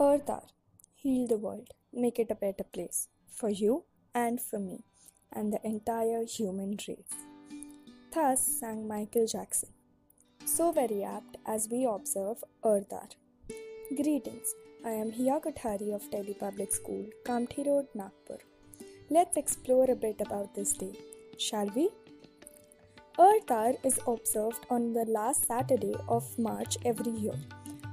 Earth. Heal the world. Make it a better place. For you and for me. And the entire human race. Thus sang Michael Jackson. So very apt as we observe Earth Hour. Greetings. I am Hiya Kothari of Delhi Public School, Kamptee Road, Nagpur. Let's explore a bit about this day, shall we? Earth Hour is observed on the last Saturday of March every year.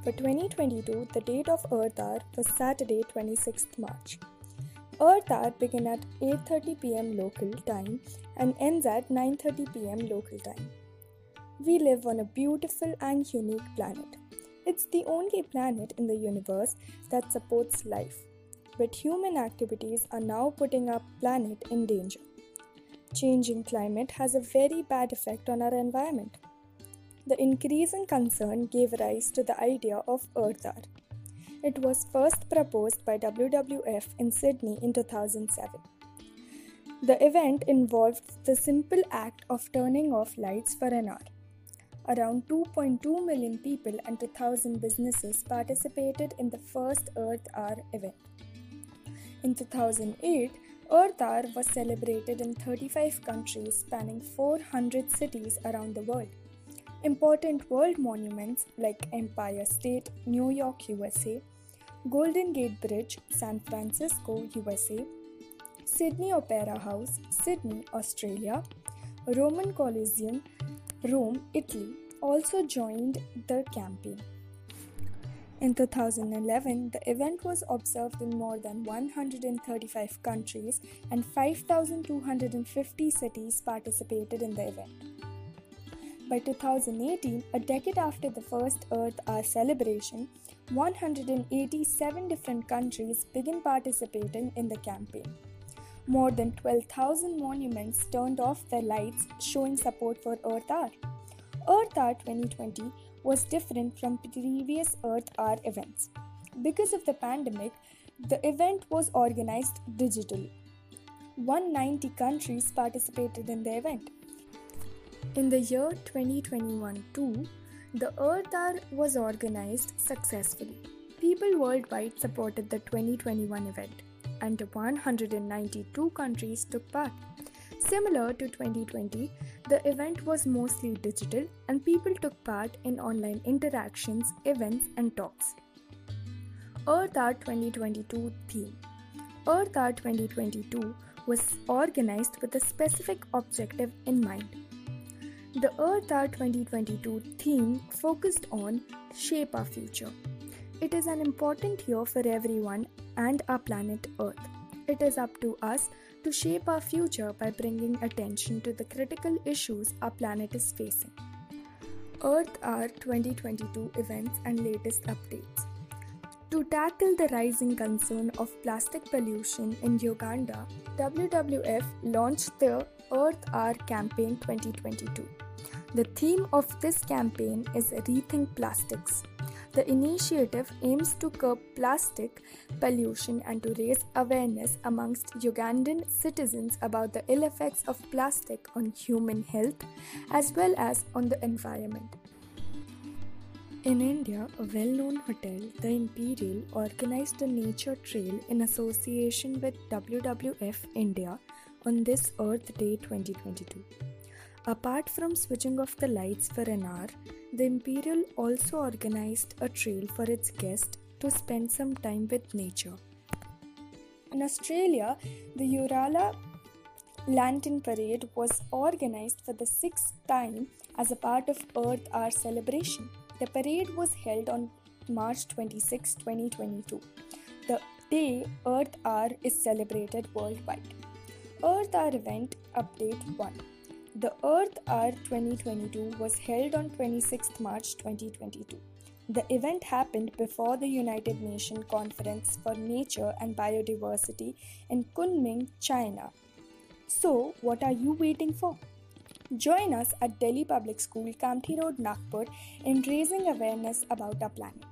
For 2022, the date of Earth Hour was Saturday, 26th March. Earth Hour begins at 8:30 p.m. local time and ends at 9:30 p.m. local time. We live on a beautiful and unique planet. It's the only planet in the universe that supports life. But human activities are now putting our planet in danger. Changing climate has a very bad effect on our environment. The increasing concern gave rise to the idea of Earth Hour. It was first proposed by WWF in Sydney in 2007. The event involved the simple act of turning off lights for an hour. Around 2.2 million people and 2,000 businesses participated in the first Earth Hour event. In 2008, Earth Hour was celebrated in 35 countries spanning 400 cities around the world. Important world monuments like Empire State, New York, USA, Golden Gate Bridge, San Francisco, USA, Sydney Opera House, Sydney, Australia, Roman Colosseum, Rome, Italy also joined the campaign. In 2011, the event was observed in more than 135 countries and 5,250 cities participated in the event. By 2018, a decade after the first Earth Hour celebration, 187 different countries began participating in the campaign. More than 12,000 monuments turned off their lights, showing support for Earth Hour. Earth Hour 2020 was different from previous Earth Hour events. Because of the pandemic, the event was organized digitally. 190 countries participated in the event. In the year 2021 too, the Earth Hour was organized successfully. People worldwide supported the 2021 event, and 192 countries took part. Similar to 2020, the event was mostly digital and people took part in online interactions, events, and talks. Earth Hour 2022 theme Earth Hour 2022 was organized with a specific objective in mind. The Earth Hour 2022 theme focused on Shape Our Future. It is an important year for everyone and our planet Earth. It is up to us to shape our future by bringing attention to the critical issues our planet is facing. Earth Hour 2022 events and latest updates. To tackle the rising concern of plastic pollution in Uganda, WWF launched the Earth Hour Campaign 2022. The theme of this campaign is Rethink Plastics. The initiative aims to curb plastic pollution and to raise awareness amongst Ugandan citizens about the ill effects of plastic on human health as well as on the environment. In India, a well known hotel, The Imperial, organized a nature trail in association with WWF India on this Earth Day 2022. Apart from switching off the lights for an hour, the Imperial also organized a trail for its guests to spend some time with nature. In Australia, the Uralla Lantern Parade was organized for the sixth time as a part of Earth Hour celebration. The parade was held on March 26, 2022, the day Earth Hour is celebrated worldwide. Earth Hour event update 1. The Earth Hour 2022 was held on 26 March 2022. The event happened before the United Nations Conference for Nature and Biodiversity in Kunming, China. So, what are you waiting for? Join us at Delhi Public School, Kamptee Road, Nagpur in raising awareness about our planet.